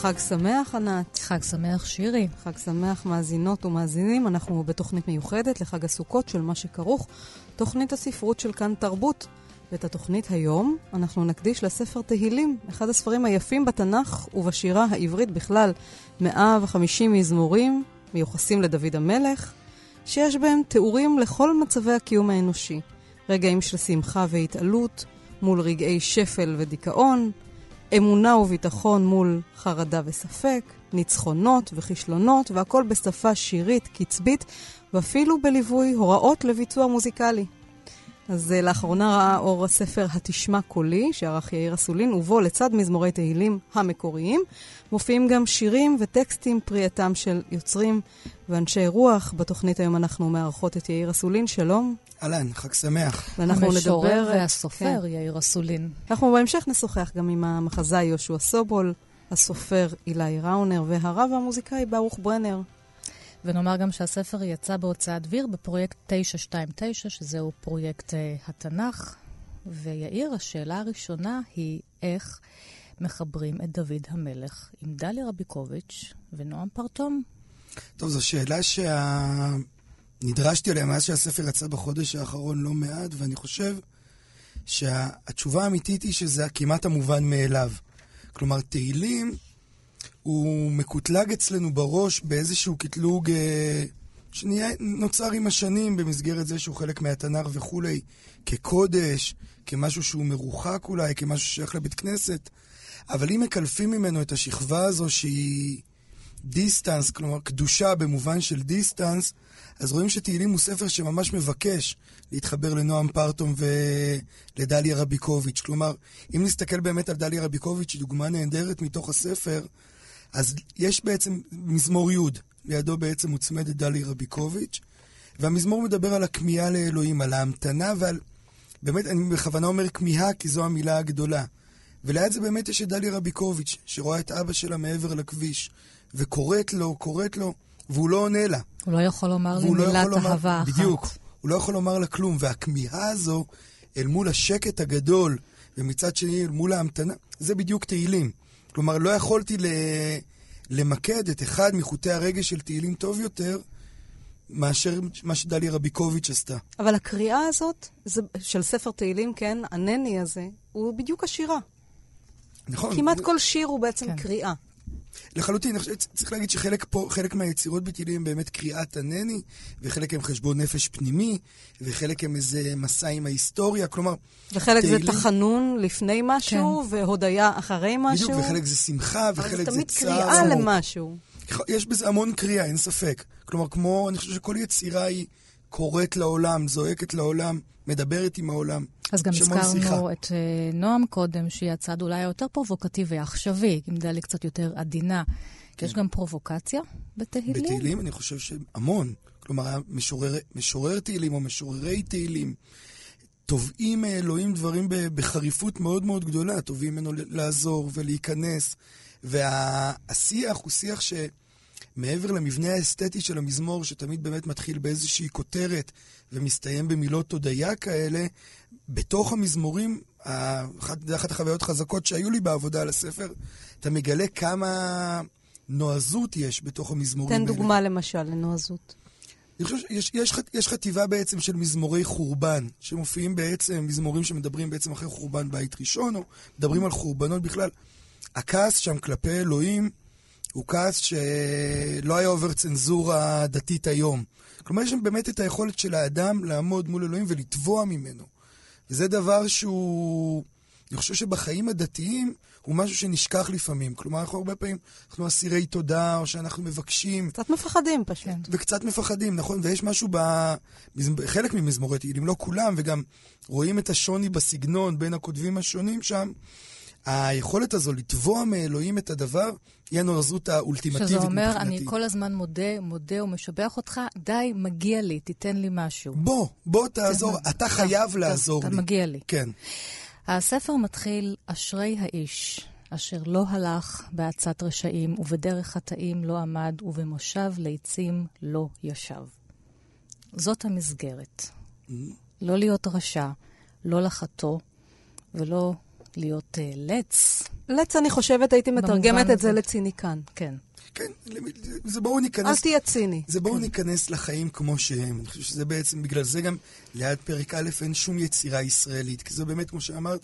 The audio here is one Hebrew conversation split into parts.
חג שמח, ענת. חג שמח, שירי. חג שמח, מאזינות ומאזינים. אנחנו בתוכנית מיוחדת לחג הסוכות של מה שכרוך, תוכנית הספרות של כאן תרבות. ואת התוכנית היום אנחנו נקדיש לספר תהילים, אחד הספרים היפים בתנ"ך ובשירה העברית בכלל. 150 מזמורים מיוחסים לדוד המלך, שיש בהם תיאורים לכל מצבי הקיום האנושי. רגעים של שמחה והתעלות, מול רגעי שפל ודיכאון, אמונה וביטחון מול חרדה וספק, ניצחונות וכישלונות, והכל בשפה שירית, קצבית, ואפילו בליווי הוראות לביצוע מוזיקלי. אז uh, לאחרונה ראה אור הספר "התשמע קולי", שערך יאיר אסולין, ובו לצד מזמורי תהילים המקוריים, מופיעים גם שירים וטקסטים פרי של יוצרים ואנשי רוח. בתוכנית היום אנחנו מארחות את יאיר אסולין, שלום. אהלן, חג שמח. ואנחנו נדבר... המשורר והסופר כן. יאיר אסולין. אנחנו בהמשך נשוחח גם עם המחזאי יהושע סובול, הסופר אילי ראונר והרב המוזיקאי ברוך ברנר. ונאמר גם שהספר יצא בהוצאת דביר בפרויקט 929, שזהו פרויקט uh, התנ"ך. ויאיר, השאלה הראשונה היא איך מחברים את דוד המלך עם דליה רביקוביץ' ונועם פרטום. טוב, זו שאלה שנדרשתי עליה מאז שהספר יצא בחודש האחרון לא מעט, ואני חושב שהתשובה האמיתית היא שזה כמעט המובן מאליו. כלומר, תהילים הוא מקוטלג אצלנו בראש באיזשהו קטלוג אה, שנוצר עם השנים במסגרת זה שהוא חלק מהתנ"ך וכולי, כקודש, כמשהו שהוא מרוחק אולי, כמשהו ששייך לבית כנסת. אבל אם מקלפים ממנו את השכבה הזו שהיא distance, כלומר קדושה במובן של distance, אז רואים שתהילים הוא ספר שממש מבקש להתחבר לנועם פרטום ולדליה רביקוביץ'. כלומר, אם נסתכל באמת על דליה רביקוביץ', היא דוגמה נהדרת מתוך הספר, אז יש בעצם מזמור י', לידו בעצם מוצמדת דלי רביקוביץ', והמזמור מדבר על הכמיהה לאלוהים, על ההמתנה ועל... באמת, אני בכוונה אומר כמיהה, כי זו המילה הגדולה. וליד זה באמת יש את דלי רביקוביץ', שרואה את אבא שלה מעבר לכביש, וקוראת לו, קוראת לו, והוא לא עונה לה. הוא לא יכול לומר לי לא מילת אהבה אחת. בדיוק. הוא לא יכול לומר לה כלום, והכמיהה הזו, אל מול השקט הגדול, ומצד שני, אל מול ההמתנה, זה בדיוק תהילים. כלומר, לא יכולתי ל... למקד את אחד מחוטי הרגש של תהילים טוב יותר מאשר מה שדליה רביקוביץ' עשתה. אבל הקריאה הזאת, זה, של ספר תהילים, כן, הנני הזה, הוא בדיוק השירה. נכון. כמעט זה... כל שיר הוא בעצם כן. קריאה. לחלוטין, צריך להגיד שחלק פה, חלק מהיצירות בתהילים הם באמת קריאת הנני, וחלק הם חשבון נפש פנימי, וחלק הם איזה מסע עם ההיסטוריה, כלומר... וחלק תהילים... זה תחנון לפני משהו, כן. והודיה אחרי משהו. בדיוק, וחלק זה שמחה, וחלק זה צער. אבל זה תמיד קריאה למשהו. יש בזה המון קריאה, אין ספק. כלומר, כמו, אני חושב שכל יצירה היא קוראת לעולם, זועקת לעולם, מדברת עם העולם. אז גם הזכרנו את uh, נועם קודם, שהיא הצד אולי היותר פרובוקטיבי, עכשווי, עם דלי קצת יותר עדינה. כן. יש גם פרובוקציה בתהילים? בתהילים אני חושב שהמון. כלומר, משורר, משורר תהילים או משוררי תהילים תובעים מאלוהים דברים בחריפות מאוד מאוד גדולה, תובעים ממנו לעזור ולהיכנס. והשיח הוא שיח ש... מעבר למבנה האסתטי של המזמור, שתמיד באמת מתחיל באיזושהי כותרת ומסתיים במילות הודיה כאלה, בתוך המזמורים, אחת, אחת החוויות החזקות שהיו לי בעבודה על הספר, אתה מגלה כמה נועזות יש בתוך המזמורים האלה. תן דוגמה למשל לנועזות. אני חושב שיש יש, יש חטיבה בעצם של מזמורי חורבן, שמופיעים בעצם, מזמורים שמדברים בעצם אחרי חורבן בית ראשון, או מדברים על חורבנות בכלל. הכעס שם כלפי אלוהים הוא כעס שלא היה עובר צנזורה דתית היום. כלומר, יש שם באמת את היכולת של האדם לעמוד מול אלוהים ולתבוע ממנו. וזה דבר שהוא... אני חושב שבחיים הדתיים הוא משהו שנשכח לפעמים. כלומר, אנחנו הרבה פעמים, אנחנו אסירי תודה, או שאנחנו מבקשים. קצת מפחדים פשוט. וקצת מפחדים, נכון? ויש משהו ב... חלק ממזמורי תהילים, לא כולם, וגם רואים את השוני בסגנון בין הכותבים השונים שם. היכולת הזו לתבוע מאלוהים את הדבר, היא הנועזות האולטימטיבית שזה מבחינתי. אומר, אני כל הזמן מודה, מודה ומשבח אותך, די, מגיע לי, תיתן לי משהו. בוא, בוא תעזור, אתה חייב לעזור אתה לי. מגיע לי. כן. הספר מתחיל, אשרי האיש, אשר לא הלך בעצת רשעים, ובדרך חטאים לא עמד, ובמושב ליצים לא ישב. זאת המסגרת. לא להיות רשע, לא לחטוא, ולא להיות uh, לץ. לץ, אני חושבת, הייתי מתרגמת את זה. לציניקן. כן. כן, זה בואו אל ניכנס... תהיה ציני. זה בואו ניכנס לחיים כמו שהם. אני חושב שזה בעצם, בגלל זה גם ליד פרק א' אין שום יצירה ישראלית. כי זו באמת, כמו שאמרת,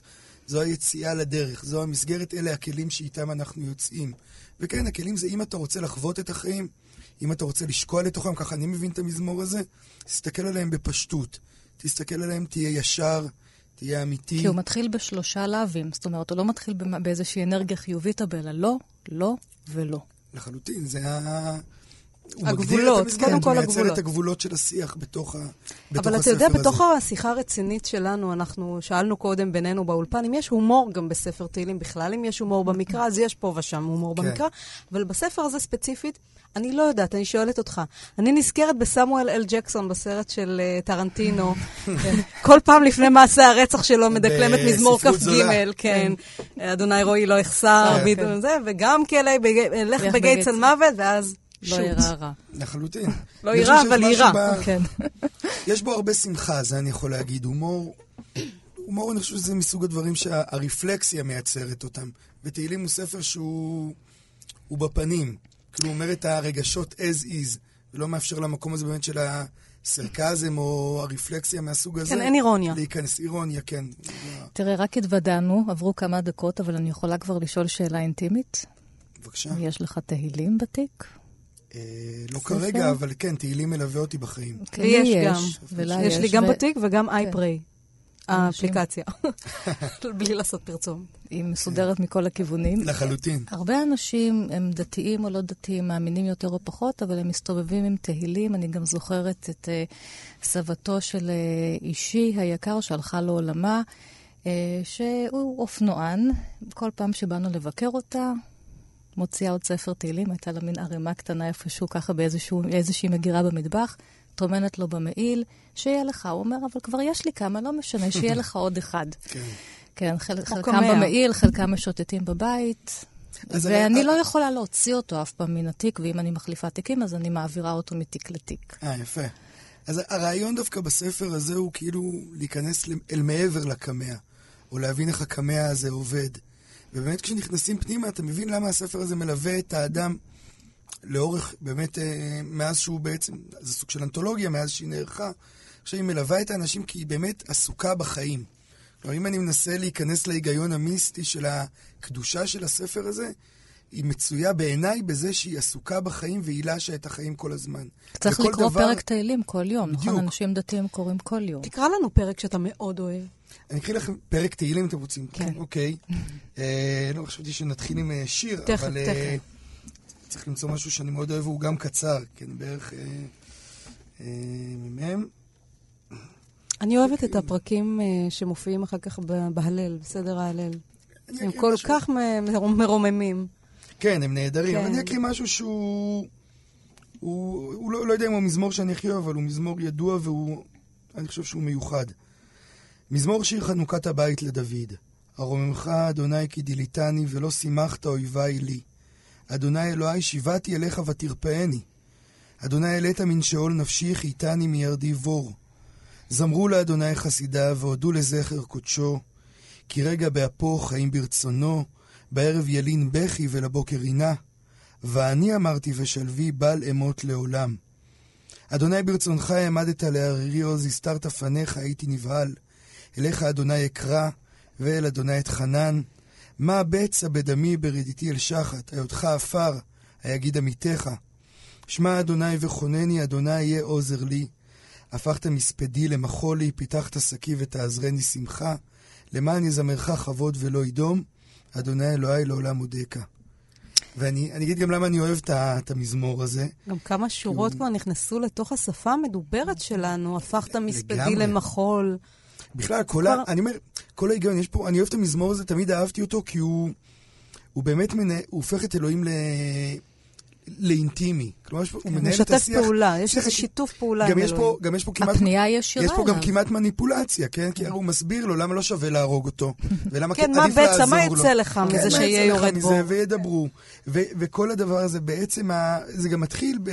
זו היציאה לדרך, זו המסגרת, אלה הכלים שאיתם אנחנו יוצאים. וכן, הכלים זה אם אתה רוצה לחוות את החיים, אם אתה רוצה לשקוע לתוכם, ככה אני מבין את המזמור הזה, תסתכל עליהם בפשטות. תסתכל עליהם, תהיה ישר, תהיה אמיתי. כי הוא מתחיל בשלושה לאווים, זאת אומרת, הוא לא מתחיל באיזושהי אנרגיה חיובית, אבל לא, לא ולא. לחלוטין, זה ה... הוא הגבולות, קודם כל הוא מייצר הגבולות. את הגבולות של השיח בתוך, ה... בתוך אבל אתה הספר יודע, הזה. בתוך השיחה הרצינית שלנו, אנחנו שאלנו קודם בינינו באולפן, אם יש הומור גם בספר תהילים בכלל, אם יש הומור במקרא, אז יש פה ושם הומור כן. במקרא, אבל בספר הזה ספציפית, אני לא יודעת, אני שואלת אותך. אני נזכרת בסמואל אל ג'קסון בסרט של אה, טרנטינו. כן. כל פעם לפני מעשה הרצח שלו מדקלמת מזמור כ"ג, זולה. כן. אדוני רועי לא יחסר, כן. זה, וגם כלא, בג- לך בגיא מוות, ואז לא. יראה רע. לחלוטין. לא יירא, אבל יירא. כן. יש בו הרבה שמחה, זה אני יכול להגיד. הומור, הומור, אני חושב שזה מסוג הדברים שהרפלקסיה מייצרת אותם. ותהילים הוא ספר שהוא הוא בפנים. כאילו, הוא אומר את הרגשות as is, ולא מאפשר למקום הזה באמת של הסרקזם או הרפלקסיה מהסוג הזה. כן, אין אירוניה. להיכנס, אירוניה, כן. תראה, רק התוודענו, עברו כמה דקות, אבל אני יכולה כבר לשאול שאלה אינטימית. בבקשה. יש לך תהילים בתיק? אה, לא כרגע, אבל כן, תהילים מלווה אותי בחיים. כן, לי יש גם. יש לי גם בתיק וגם iPray. אנשים- האפליקציה. בלי לעשות פרצום. היא מסודרת מכל הכיוונים. לחלוטין. הרבה אנשים הם דתיים או לא דתיים, מאמינים יותר או פחות, אבל הם מסתובבים עם תהילים. אני גם זוכרת את uh, סבתו של uh, אישי היקר שהלכה לעולמה, uh, שהוא אופנוען. כל פעם שבאנו לבקר אותה, מוציאה עוד ספר תהילים, הייתה לה מין ערימה קטנה איפשהו, ככה באיזושהי מגירה במטבח, טומנת לו במעיל, שיהיה לך. הוא אומר, אבל כבר יש לי כמה, לא משנה, שיהיה לך עוד אחד. כן. כן, חל, כמו חלקם. במעיל, חלקם משוטטים בבית. ואני אני- לא יכולה להוציא אותו אף פעם מן התיק, ואם אני מחליפה תיקים, אז אני מעבירה אותו מתיק לתיק. אה, יפה. אז הרעיון דווקא בספר הזה הוא כאילו להיכנס ל- אל מעבר לקמע, או להבין איך הקמע הזה עובד. ובאמת כשנכנסים פנימה, אתה מבין למה הספר הזה מלווה את האדם לאורך, באמת, אה, מאז שהוא בעצם, זה סוג של אנתולוגיה, מאז שהיא נערכה. עכשיו, היא מלווה את האנשים כי היא באמת עסוקה בחיים. כלומר, אם אני מנסה להיכנס להיגיון המיסטי של הקדושה של הספר הזה, היא מצויה בעיניי בזה שהיא עסוקה בחיים והיא לשה את החיים כל הזמן. צריך לקרוא דבר- פרק תהילים כל יום, בדיוק. נכון? אנשים דתיים קוראים כל יום. תקרא לנו פרק שאתה מאוד אוהב. אני אקריא לכם פרק תהילים אם אתם רוצים. כן. אוקיי. אה, לא, חשבתי שנתחיל עם אה, שיר, תכף, אבל... אה, תכף. צריך למצוא משהו שאני מאוד אוהב, והוא גם קצר, כן, בערך... אה, אה, מ"מ. אני אוהבת את הפרקים אה, שמופיעים אחר כך בהלל, בסדר ההלל. הם כל משהו- כך מ- מרוממים. כן, הם נהדרים. כן. אני אקריא משהו שהוא... הוא, הוא לא, לא יודע אם הוא מזמור שאני הכי אוהב, אבל הוא מזמור ידוע והוא... אני חושב שהוא מיוחד. מזמור שיר חנוכת הבית לדוד. הרוממך, אדוני, כי דיליתני, ולא שימחת אויבי לי. אדוני אלוהי, שיבעתי אליך ותרפאני. אדוני, העלית מן שאול נפשי, חייתני מירדי בור. זמרו לאדוני חסידיו, והודו לזכר קודשו. כי רגע באפו חיים ברצונו, בערב ילין בכי ולבוקר רינה. ואני אמרתי ושלוי בל אמות לעולם. אדוני ברצונך העמדת לערירי עוז, הסתרת פניך, הייתי נבהל. אליך אדוני אקרא, ואל אדוני אתחנן. מה בצע בדמי ברדיתי אל שחת, היותך עפר, היגיד עמיתך. שמע אדוני וכונני, אדוני יהיה עוזר לי. הפכת מספדי למחולי, פיתחת שקי ותעזרני שמחה. למען יזמרך כבוד ולא ידום, אדוני אלוהי לעולם אודקה. ואני אני אגיד גם למה אני אוהב את את המזמור הזה. גם כמה שורות הוא- כבר נכנסו לתוך השפה המדוברת שלנו. הפכת מספדי. למחול. בכלל, כל ה... אני אומר, כל ההיגיון, יש פה, אני אוהב את המזמור הזה, תמיד אהבתי אותו, כי הוא, הוא באמת מנה, הוא הופך את אלוהים ל... לאינטימי. כלומר, יש פה- הוא כן, מנהל את משתף השיח. פעולה, יש איזה שיתוף פעולה גם יש פה. גם יש פה כמעט... הפנייה היא ישירה יש פה גם. כמעט מניפולציה, כן? כי הוא מסביר לו למה לא שווה להרוג אותו, ולמה כן, כן מה עדיף בצע, לעזור מה לו. יצא לך כן, מזה מה שיהיה יצא לך יורד מזה, בו? וידברו. ו- וכל הדבר הזה בעצם, ה- זה גם מתחיל ב...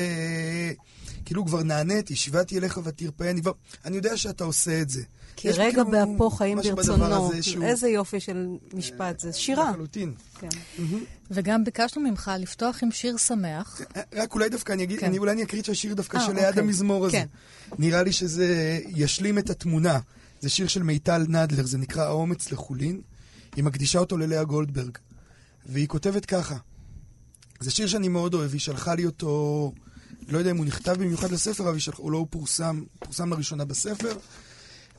כאילו כבר נעניתי, שיבעתי אליך ותרפאני, כבר... אני יודע שאתה עושה את זה. כי רגע באפו חיים ברצונו. שהוא- איזה יופי של משפט, זה שירה. לחלוטין. כן. וגם ביקשנו ממך לפתוח עם שיר שמח. רק אולי דווקא אני אגיד, כן. אני אולי אני אקריא את השיר דווקא אה, שליד אוקיי. המזמור הזה. כן. נראה לי שזה ישלים את התמונה. זה שיר של מיטל נדלר, זה נקרא האומץ לחולין. היא מקדישה אותו ללאה גולדברג. והיא כותבת ככה, זה שיר שאני מאוד אוהב, היא שלחה לי אותו, לא יודע אם הוא נכתב במיוחד לספר, אבל שלחה, הוא לא הוא פורסם, פורסם לראשונה בספר,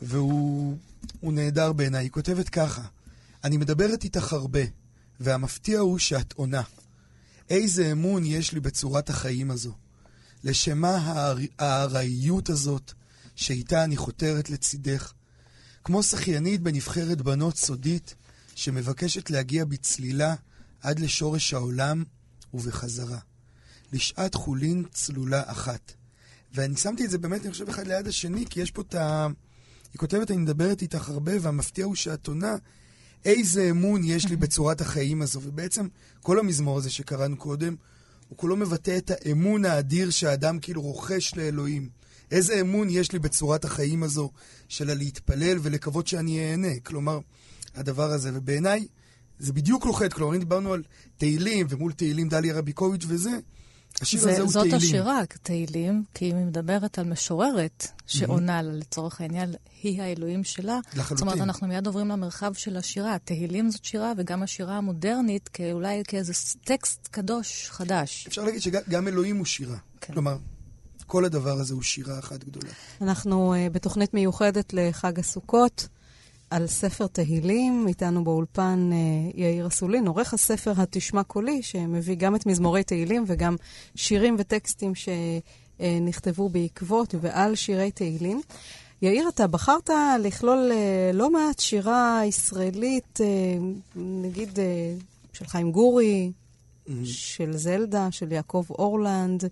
והוא הוא נהדר בעיניי. היא כותבת ככה, אני מדברת איתך הרבה, והמפתיע הוא שאת עונה. איזה אמון יש לי בצורת החיים הזו. לשם מה האר- הארעיות הזאת שאיתה אני חותרת לצידך? כמו שחיינית בנבחרת בנות סודית שמבקשת להגיע בצלילה עד לשורש העולם ובחזרה. לשעת חולין צלולה אחת. ואני שמתי את זה באמת, אני חושב, אחד ליד השני, כי יש פה את ה... היא כותבת, אני מדברת איתך הרבה, והמפתיע הוא שאת עונה, איזה אמון יש לי בצורת החיים הזו. ובעצם, כל המזמור הזה שקראנו קודם, הוא כולו מבטא את האמון האדיר שהאדם כאילו רוכש לאלוהים. איזה אמון יש לי בצורת החיים הזו של הלהתפלל ולקוות שאני אהנה. כלומר, הדבר הזה. ובעיניי, זה בדיוק לוחד. כלומר, אם דיברנו על תהילים, ומול תהילים דליה רביקוביץ' וזה, השיר זה, הזה הוא זאת תהילים. השירה, תהילים, כי היא מדברת על משוררת שעונה לה, לצורך העניין, היא האלוהים שלה. לחלוטין. זאת אומרת, אנחנו מיד עוברים למרחב של השירה. תהילים זאת שירה, וגם השירה המודרנית, כאולי כאיזה טקסט קדוש חדש. אפשר להגיד שגם אלוהים הוא שירה. כן. כלומר, כל הדבר הזה הוא שירה אחת גדולה. אנחנו uh, בתוכנית מיוחדת לחג הסוכות על ספר תהילים. איתנו באולפן uh, יאיר אסולין, עורך הספר התשמע קולי, שמביא גם את מזמורי תהילים וגם שירים וטקסטים שנכתבו בעקבות ועל שירי תהילים. יאיר, אתה בחרת לכלול uh, לא מעט שירה ישראלית, uh, נגיד של חיים גורי, של זלדה, של יעקב אורלנד.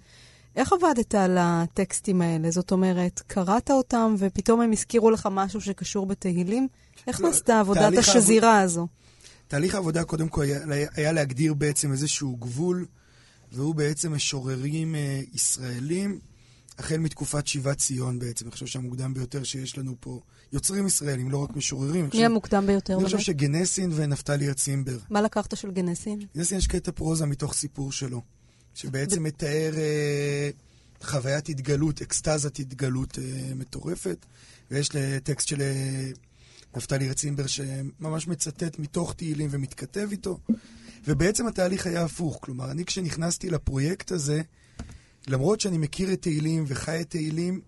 איך עבדת על הטקסטים האלה? זאת אומרת, קראת אותם ופתאום הם הזכירו לך משהו שקשור בתהילים? איך לא, נעשתה עבודת השזירה הזו? תהליך העבודה קודם כל היה, היה להגדיר בעצם איזשהו גבול, והוא בעצם משוררים אה, ישראלים, החל מתקופת שיבת ציון בעצם. אני חושב שהמוקדם ביותר שיש לנו פה, יוצרים ישראלים, לא רק משוררים. מי חושב- המוקדם ביותר אני חושב? שגנסין ונפתלי אצימבר. מה לקחת של גנסין? גנסין יש קטע פרוזה מתוך סיפור שלו, שבעצם מתאר אה, חוויית התגלות, אקסטזת התגלות אה, מטורפת, ויש טקסט של אה, נפתלי רצימבר שממש מצטט מתוך תהילים ומתכתב איתו, ובעצם התהליך היה הפוך. כלומר, אני כשנכנסתי לפרויקט הזה, למרות שאני מכיר את תהילים וחי את תהילים,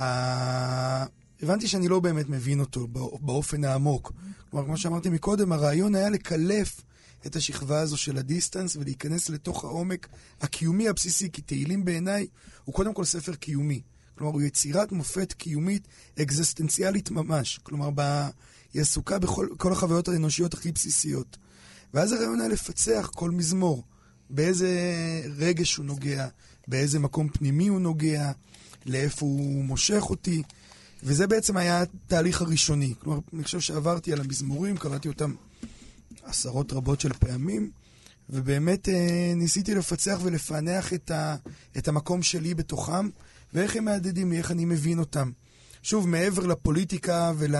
אה, הבנתי שאני לא באמת מבין אותו בא- באופן העמוק. כלומר, כמו שאמרתי מקודם, הרעיון היה לקלף את השכבה הזו של הדיסטנס ולהיכנס לתוך העומק הקיומי הבסיסי, כי תהילים בעיניי הוא קודם כל ספר קיומי. כלומר, הוא יצירת מופת קיומית אקזיסטנציאלית ממש. כלומר, ב... היא עסוקה בכל כל החוויות האנושיות הכי בסיסיות. ואז הרעיון היה לפצח כל מזמור, באיזה רגש הוא נוגע, באיזה מקום פנימי הוא נוגע, לאיפה הוא מושך אותי. וזה בעצם היה התהליך הראשוני. כלומר, אני חושב שעברתי על המזמורים, קראתי אותם עשרות רבות של פעמים, ובאמת אה, ניסיתי לפצח ולפענח את, ה, את המקום שלי בתוכם, ואיך הם מהדהדים, איך אני מבין אותם. שוב, מעבר לפוליטיקה ול,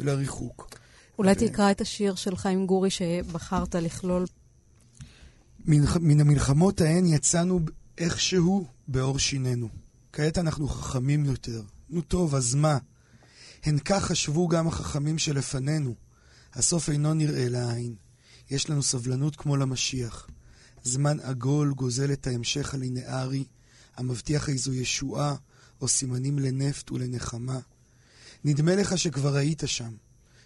ולריחוק. אולי ו- תקרא את השיר של חיים גורי שבחרת לכלול. מן, מן המלחמות ההן יצאנו איכשהו בעור שינינו. כעת אנחנו חכמים יותר. נו טוב, אז מה? הן כך חשבו גם החכמים שלפנינו. הסוף אינו נראה לעין. יש לנו סבלנות כמו למשיח. זמן עגול גוזל את ההמשך הלינארי, המבטיח איזו ישועה או סימנים לנפט ולנחמה. נדמה לך שכבר היית שם,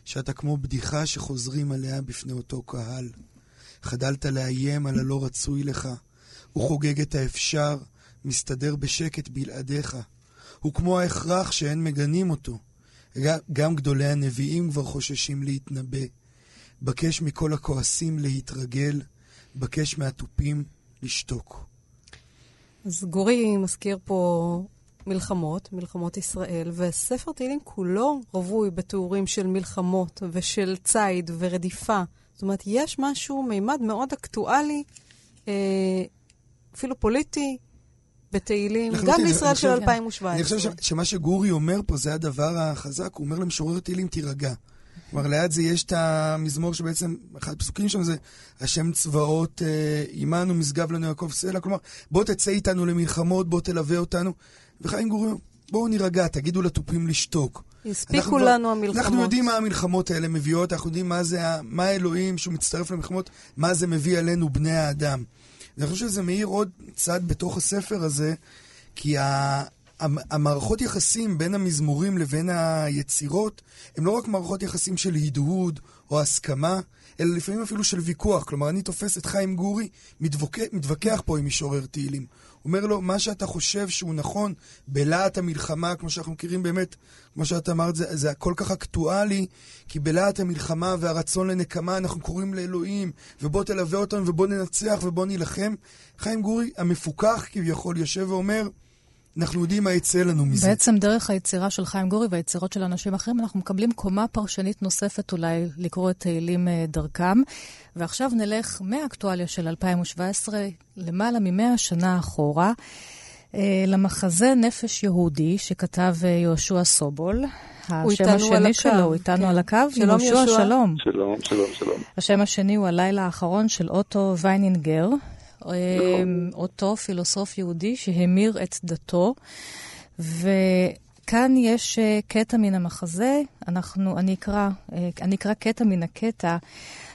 שאתה כמו בדיחה שחוזרים עליה בפני אותו קהל. חדלת לאיים על הלא רצוי לך, הוא חוגג את האפשר, מסתדר בשקט בלעדיך. הוא כמו ההכרח שאין מגנים אותו, גם גדולי הנביאים כבר חוששים להתנבא. בקש מכל הכועסים להתרגל, בקש מהתופים לשתוק. אז גורי מזכיר פה מלחמות, מלחמות ישראל, וספר תהילים כולו רווי בתיאורים של מלחמות ושל ציד ורדיפה. זאת אומרת, יש משהו, מימד מאוד אקטואלי, אה, אפילו פוליטי, בתהילים, גם לישראל של 2017. אני חושב שמה שגורי אומר פה זה הדבר החזק, הוא אומר למשורר תהילים, תירגע. כלומר, ליד זה יש את המזמור שבעצם, אחד הפסוקים שם זה, השם צבאות אה, עמנו, משגב לנו יעקב סלע. כלומר, בוא תצא איתנו למלחמות, בוא תלווה אותנו. וחיים גורי, בואו נירגע, תגידו לתופים לשתוק. הספיקו לנו המלחמות. אנחנו יודעים מה המלחמות האלה מביאות, אנחנו יודעים מה זה, מה האלוהים שהוא מצטרף למלחמות, מה זה מביא עלינו בני האדם. אני חושב שזה מאיר עוד צד בתוך הספר הזה, כי ה... המערכות יחסים בין המזמורים לבין היצירות הם לא רק מערכות יחסים של הדהוד או הסכמה, אלא לפעמים אפילו של ויכוח. כלומר, אני תופס את חיים גורי, מתווכח פה עם משורר תהילים. אומר לו, מה שאתה חושב שהוא נכון בלהט המלחמה, כמו שאנחנו מכירים באמת, כמו שאת אמרת, זה, זה כל כך אקטואלי, כי בלהט המלחמה והרצון לנקמה אנחנו קוראים לאלוהים, ובוא תלווה אותנו ובוא ננצח ובוא נילחם. חיים גורי, המפוכח כביכול, יושב ואומר, אנחנו יודעים מה יצא לנו מזה. בעצם דרך היצירה של חיים גורי והיצירות של אנשים אחרים, אנחנו מקבלים קומה פרשנית נוספת אולי לקרוא את תהילים אה, דרכם. ועכשיו נלך מהאקטואליה של 2017, למעלה ממאה שנה אחורה, אה, למחזה נפש יהודי שכתב אה, יהושע סובול. השם השני שלו, הוא איתנו כן. על הקו. שלום יהושע, שלום. שלום, שלום, שלום. השם השני הוא הלילה האחרון של אוטו ויינינגר, נכון. אותו פילוסוף יהודי שהמיר את דתו. וכאן יש אה, קטע מן המחזה, אנחנו, אני אקרא, אה, אני אקרא קטע מן הקטע.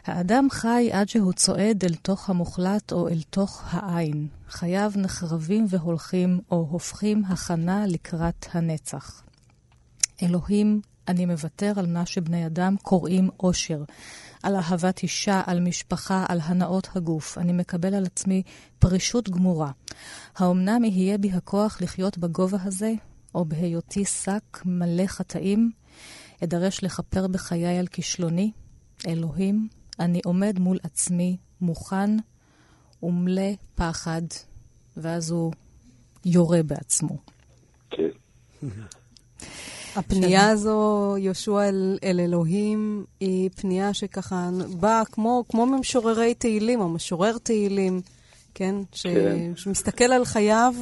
האדם חי עד שהוא צועד אל תוך המוחלט או אל תוך העין. חייו נחרבים והולכים, או הופכים הכנה לקראת הנצח. אלוהים, אני מוותר על מה שבני אדם קוראים עושר. על אהבת אישה, על משפחה, על הנאות הגוף. אני מקבל על עצמי פרישות גמורה. האומנם יהיה בי הכוח לחיות בגובה הזה, או בהיותי שק מלא חטאים? אדרש לכפר בחיי על כישלוני? אלוהים, אני עומד מול עצמי, מוכן ומלא פחד, ואז הוא יורה בעצמו. כן. הפנייה הזו, יהושע אל, אל אלוהים, היא פנייה שככה באה כמו, כמו ממשוררי תהילים, או משורר תהילים, כן? ש, כן? שמסתכל על חייו,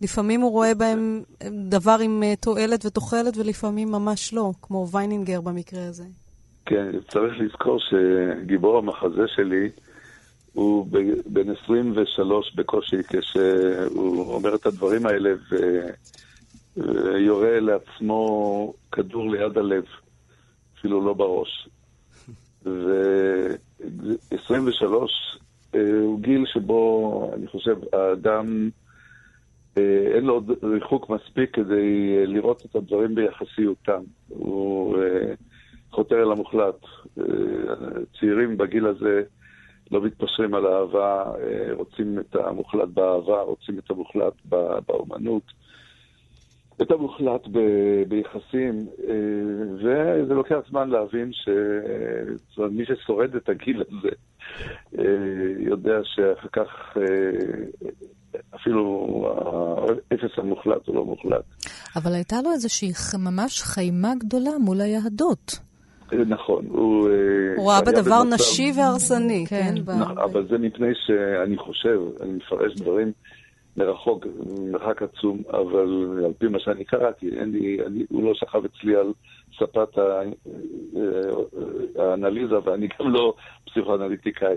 לפעמים הוא רואה בהם דבר עם אה, תועלת ותוחלת, ולפעמים ממש לא, כמו ויינינגר במקרה הזה. כן, צריך לזכור שגיבור המחזה שלי, הוא בן 23 בקושי, כשהוא אומר את הדברים האלה, ו... ויורה לעצמו כדור ליד הלב, אפילו לא בראש. ו-23 אה, הוא גיל שבו, אני חושב, האדם, אה, אין לו עוד ריחוק מספיק כדי אה, לראות את הדברים ביחסיותם. הוא חותר אל המוחלט. צעירים בגיל הזה לא מתפשרים על אהבה, רוצים את המוחלט באהבה, רוצים את המוחלט באומנות. את המוחלט ב- ביחסים, אה, וזה לוקח זמן להבין שמי ששורד את הגיל הזה אה, יודע שאחר כך אה, אפילו האפס המוחלט הוא לא מוחלט. אבל הייתה לו איזושהי ממש חיימה גדולה מול היהדות. נכון, הוא... הוא ראה בדבר נשי והרסני, כן? כן אבל זה מפני שאני חושב, אני מפרש דברים מרחוק, מרחק עצום, אבל על פי מה שאני קראתי, אין לי, אני, הוא לא שכב אצלי על ספת אה, האנליזה, ואני גם לא פסיכואנליטיקאי.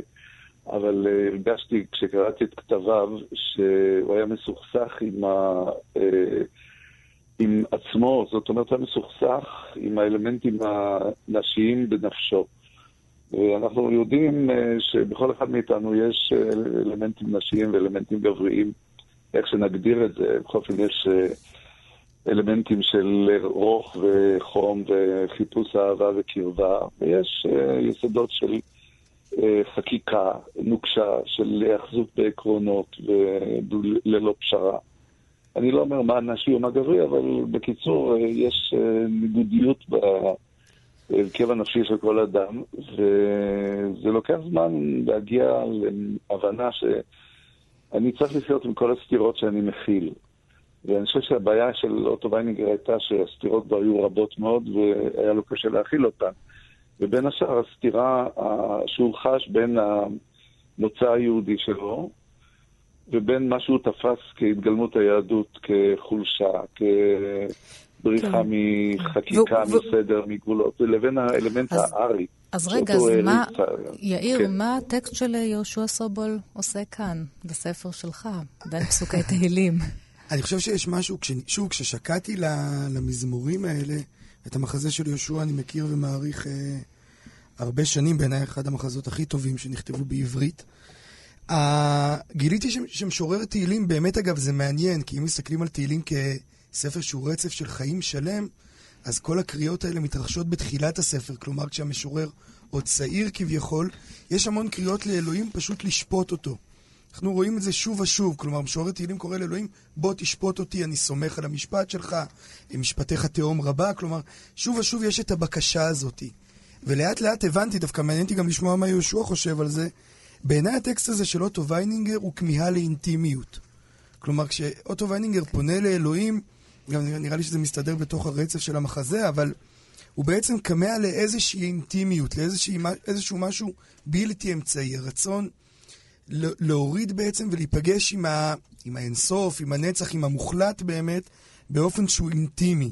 אבל אה, הרגשתי כשקראתי את כתביו שהוא היה מסוכסך עם, ה, אה, עם עצמו, זאת אומרת, הוא היה מסוכסך עם האלמנטים הנשיים בנפשו. אנחנו יודעים שבכל אחד מאיתנו יש אלמנטים נשיים ואלמנטים גבריים. איך שנגדיר את זה, בכל אופן יש אה, אלמנטים של רוך וחום וחיפוש אהבה וקרבה, ויש אה, יסודות של אה, חקיקה נוקשה, של היאחזות בעקרונות וללא פשרה. אני לא אומר מה נשי ומה גברי, אבל בקיצור, יש ניגודיות בהרכב הנפשי של כל אדם, וזה לוקח זמן להגיע להבנה שאני צריך לחיות עם כל הסתירות שאני מכיל. ואני חושב שהבעיה של אוטו ויינינגר הייתה שהסתירות בו היו רבות מאוד והיה לו קשה להכיל אותן. ובין השאר הסתירה שהוא חש בין המוצא היהודי שלו ובין מה שהוא תפס כהתגלמות היהדות, כחולשה, כבריחה כן. מחקיקה, ו- מסדר, ו- מגבולות, לבין האלמנט הארי. אז רגע, אז מה, יאיר, כן. מה הטקסט של יהושע סובול עושה כאן, בספר שלך, בין פסוקי תהילים? אני חושב שיש משהו, שוב, כששקעתי למזמורים האלה, את המחזה של יהושע אני מכיר ומעריך אה, הרבה שנים, בעיניי אחד המחזות הכי טובים שנכתבו בעברית. אה, גיליתי שמשורר תהילים, באמת אגב זה מעניין, כי אם מסתכלים על תהילים כספר שהוא רצף של חיים שלם, אז כל הקריאות האלה מתרחשות בתחילת הספר, כלומר כשהמשורר עוד צעיר כביכול, יש המון קריאות לאלוהים פשוט לשפוט אותו. אנחנו רואים את זה שוב ושוב, כלומר, משורר תהילים קורא לאלוהים, בוא תשפוט אותי, אני סומך על המשפט שלך, משפטיך תהום רבה, כלומר, שוב ושוב יש את הבקשה הזאת. ולאט לאט הבנתי, דווקא מעניין אותי גם לשמוע מה יהושע חושב על זה, בעיניי הטקסט הזה של אוטו ויינינגר הוא כמיהה לאינטימיות. כלומר, כשאוטו ויינינגר פונה לאלוהים, גם נראה לי שזה מסתדר בתוך הרצף של המחזה, אבל הוא בעצם כמה לאיזושהי אינטימיות, לאיזשהו משהו בלתי אמצעי, הרצון להוריד בעצם ולהיפגש עם, ה, עם האינסוף, עם הנצח, עם המוחלט באמת, באופן שהוא אינטימי.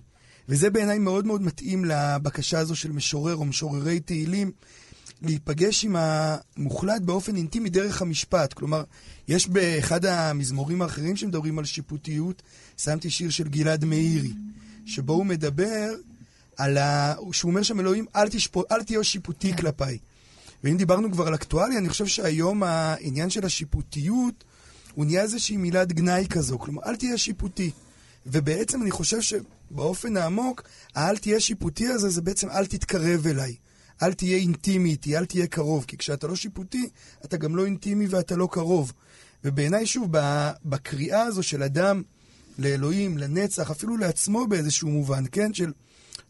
וזה בעיניי מאוד מאוד מתאים לבקשה הזו של משורר או משוררי תהילים, להיפגש עם המוחלט באופן אינטימי דרך המשפט. כלומר, יש באחד המזמורים האחרים שמדברים על שיפוטיות, שמתי שיר של גלעד מאירי, שבו הוא מדבר על ה... שהוא אומר שם אלוהים, אל, תשפו... אל תהיה שיפוטי כלפיי. ואם דיברנו כבר על אקטואליה, אני חושב שהיום העניין של השיפוטיות הוא נהיה איזושהי מילת גנאי כזו. כלומר, אל תהיה שיפוטי. ובעצם אני חושב שבאופן העמוק, האל תהיה שיפוטי הזה זה בעצם אל תתקרב אליי. אל תהיה אינטימי איתי, אל תהיה קרוב. כי כשאתה לא שיפוטי, אתה גם לא אינטימי ואתה לא קרוב. ובעיניי, שוב, בקריאה הזו של אדם לאלוהים, לנצח, אפילו לעצמו באיזשהו מובן, כן? של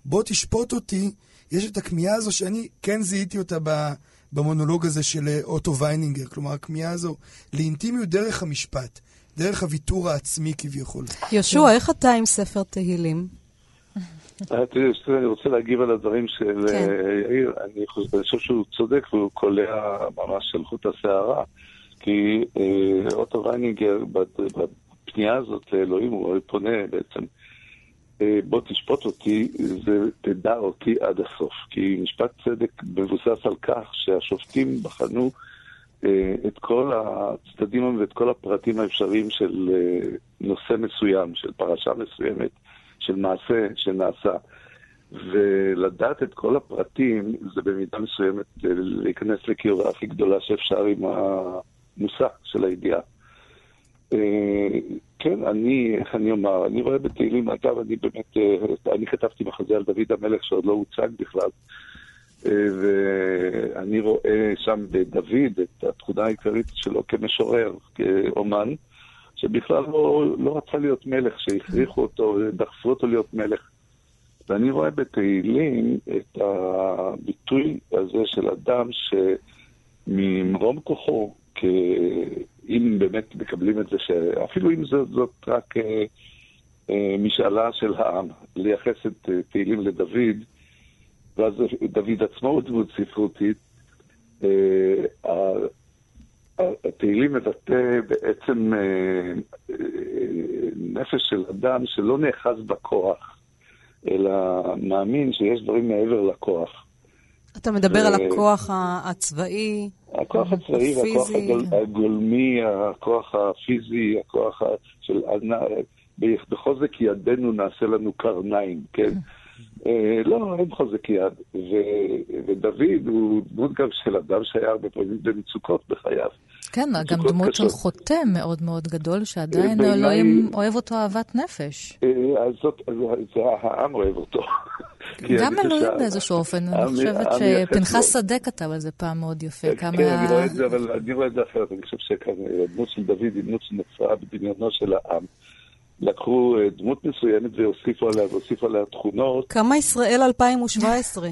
בוא תשפוט אותי, יש את הכמיהה הזו שאני כן זיהיתי אותה. במונולוג הזה של אה, אוטו ויינינגר. כלומר, הכמיהה הזו לאינטימיות דרך המשפט, דרך הוויתור העצמי כביכול. יהושע, איך אתה עם ספר תהילים? אה, אני רוצה להגיב על הדברים של אה, כן. יאיר. אני חושב שהוא צודק והוא קולע ממש של חוט השערה. כי אוטו ויינינגר, בפנייה הזאת לאלוהים, הוא פונה בעצם אה, בוא תשפוט אותי, זה תדע אותי עד הסוף. כי משפט צדק מבוסס על כך שהשופטים בחנו אה, את כל הצדדים ואת כל הפרטים האפשריים של אה, נושא מסוים, של פרשה מסוימת, של מעשה שנעשה. ולדעת את כל הפרטים זה במידה מסוימת להיכנס לקרבה הכי גדולה שאפשר עם המושג של הידיעה. כן, אני, איך אני אומר, אני רואה בתהילים, אגב, אני באמת, אה, אני כתבתי מחזה על דוד המלך שעוד לא הוצג בכלל, אה, ואני רואה שם בדוד את התכונה העיקרית שלו כמשורר, כאומן, שבכלל לא, לא רצה להיות מלך, שהכריחו אותו, דחפו אותו להיות מלך. ואני רואה בתהילים את הביטוי הזה של אדם שממרום כוחו, אם באמת מקבלים את זה, שאפילו אם זאת, זאת רק אה, אה, משאלה של העם, לייחס את אה, תהילים לדוד, ואז דוד עצמו הוא דמות ספרותית, אה, התהילים מבטא בעצם אה, אה, נפש של אדם שלא נאחז בכוח, אלא מאמין שיש דברים מעבר לכוח. אתה מדבר על הכוח הצבאי, הכוח הצבאי והכוח הגולמי, הכוח הפיזי, הכוח של... בחוזק ידינו נעשה לנו קרניים, כן? אה, לא, אין חוזק יד. ודוד הוא דמות גם של אדם שהיה הרבה פעמים במצוקות בחייו. כן, גם דמות של חותם מאוד מאוד גדול, שעדיין אלוהים אוהב אותו אהבת נפש. אה, אז זאת, העם אוהב אותו. גם אלוהים באיזשהו אופן, אני חושבת שפנחס שדה כתב על זה פעם מאוד יפה. כן, אני רואה את זה, אבל אני רואה את זה אחרת. אני חושב שהדמות של דוד היא דמות שנוצרה בדמיונו של העם. לקחו אה, דמות מסוימת והוסיפו עליה, והוסיפו עליה תכונות. כמה ישראל 2017?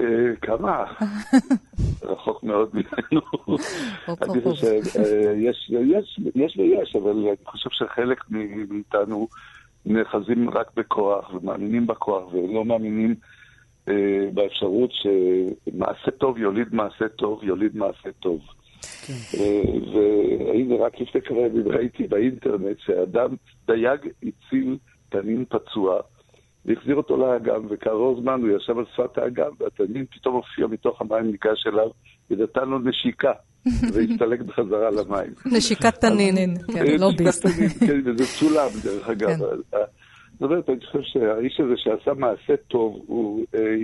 אה, כמה? רחוק מאוד ממנו. אני חושב, אה, יש ויש, אבל אני חושב שחלק מאיתנו נאחזים רק בכוח ומאמינים בכוח ולא מאמינים באפשרות שמעשה טוב יוליד מעשה טוב יוליד מעשה טוב. כן. והנה, רק לפני כמה ימים ראיתי באינטרנט שאדם, דייג הציל תנין פצוע, והחזיר אותו לאגם, וכעבור זמן הוא ישב על שפת האגם, והתנין פתאום הופיע מתוך המים, ניגש אליו, ונתן לו נשיקה. והסתלק בחזרה למים. נשיקת תנין, כן, לא ביסט. כן, וזה צולם, דרך אגב. כן. זאת אומרת, אני חושב שהאיש הזה שעשה מעשה טוב, הוא אה,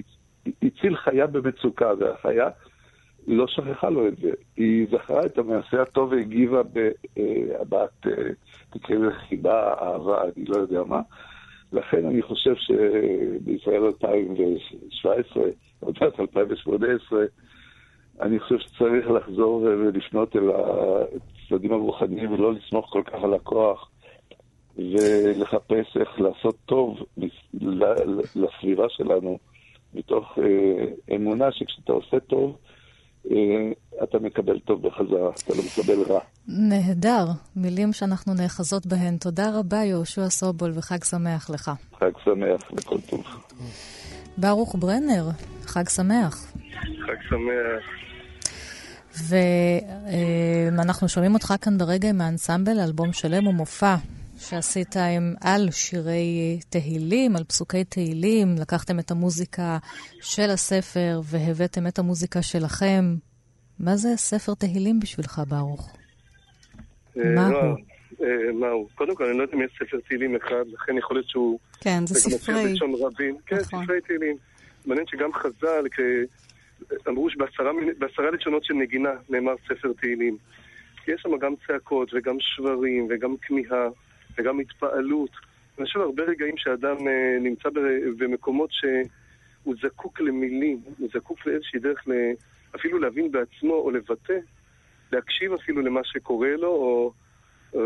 הציל חיה במצוקה, והחיה לא שכחה לו את זה. היא זכרה את המעשה הטוב והגיבה בהבעת, אה, תקראי לזה חיבה, אהבה, אני לא יודע מה. לכן אני חושב שבישראל 2017, עוד מעט 2018, אני חושב שצריך לחזור ולפנות אל הצדדים הרוחניים ולא לסמוך כל כך על הכוח ולחפש איך לעשות טוב לסביבה שלנו, מתוך אה, אמונה שכשאתה עושה טוב, אה, אתה מקבל טוב בחזרה, אתה לא מקבל רע. נהדר, מילים שאנחנו נאחזות בהן. תודה רבה, יהושע סובול, וחג שמח לך. חג שמח, וכל טוב. ברוך ברנר, חג שמח. חג שמח. ואנחנו שומעים אותך כאן ברגע עם האנסמבל, אלבום שלם ומופע שעשית עם, על שירי תהילים, על פסוקי תהילים, לקחתם את המוזיקה של הספר והבאתם את המוזיקה שלכם. מה זה ספר תהילים בשבילך, ברוך? אה, מה לא, הוא? אה, מה הוא? קודם כל, אני לא יודע אם יש ספר תהילים אחד, לכן יכול להיות שהוא... כן, זה ספרי. כן, ספרי תהילים. מעניין שגם חז"ל, אמרו שבעשרה לשונות של נגינה נאמר ספר תהילים. יש שם גם צעקות וגם שברים וגם כמיהה. וגם התפעלות. אני חושב הרבה רגעים שאדם אה, נמצא במקומות שהוא זקוק למילים, הוא זקוק לאיזושהי דרך אפילו להבין בעצמו או לבטא, להקשיב אפילו למה שקורה לו, או,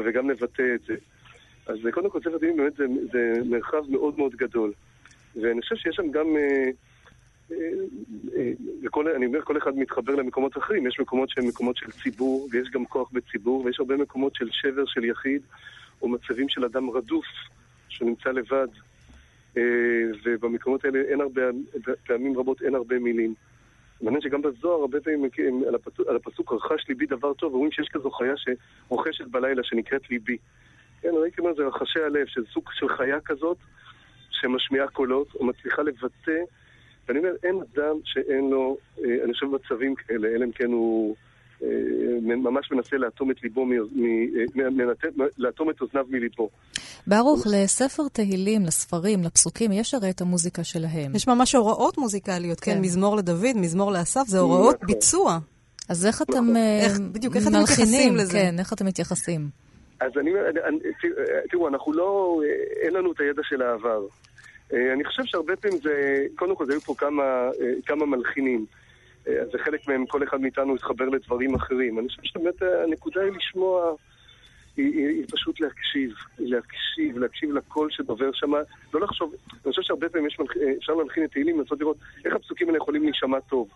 וגם לבטא את זה. אז קודם כל ספר דין באמת זה, זה מרחב מאוד מאוד גדול. ואני חושב שיש שם גם... אה, אה, וכל, אני אומר, כל אחד מתחבר למקומות אחרים. יש מקומות שהם מקומות של ציבור, ויש גם כוח בציבור, ויש הרבה מקומות של שבר של יחיד, או מצבים של אדם רדוף, שנמצא לבד, אה, ובמקומות האלה אין הרבה, פעמים רבות אין הרבה מילים. מעניין שגם בזוהר הרבה פעמים על, הפסוק, רכש ליבי דבר טוב, אומרים שיש כזו חיה שרוכשת בלילה שנקראת ליבי. כן, ראיתי מה זה רחשי הלב, שזה סוג של חיה כזאת שמשמיעה קולות, או מצליחה לבטא. ואני אומר, אין אדם שאין לו, אה, אני חושב, מצבים כאלה, אלא אם כן הוא... אה, ממש מנסה לאטום את ליבו, אה, לאטום את אוזניו מליבו. ברוך, לספר תהילים, לספרים, לפסוקים, יש הרי את המוזיקה שלהם. יש ממש הוראות מוזיקליות, כן, כן מזמור לדוד, מזמור לאסף, זה הוראות נכון. ביצוע. אז איך אתם נכון. אה, בדיוק, איך אתם מתייחסים לזה? כן, איך אתם מתייחסים? אז אני, תראו, אנחנו לא, אין לנו את הידע של העבר. אני חושב שהרבה פעמים זה, קודם כל, היו פה כמה, כמה מלחינים. אז זה חלק מהם, כל אחד מאיתנו יתחבר לדברים אחרים. אני חושב שבאמת הנקודה היא לשמוע, היא, היא, היא פשוט להקשיב, להקשיב, להקשיב לקול שדובר שם, לא לחשוב, אני חושב שהרבה פעמים יש, אפשר להלחין את תהילים, לנסות לראות איך הפסוקים האלה יכולים להישמע טוב.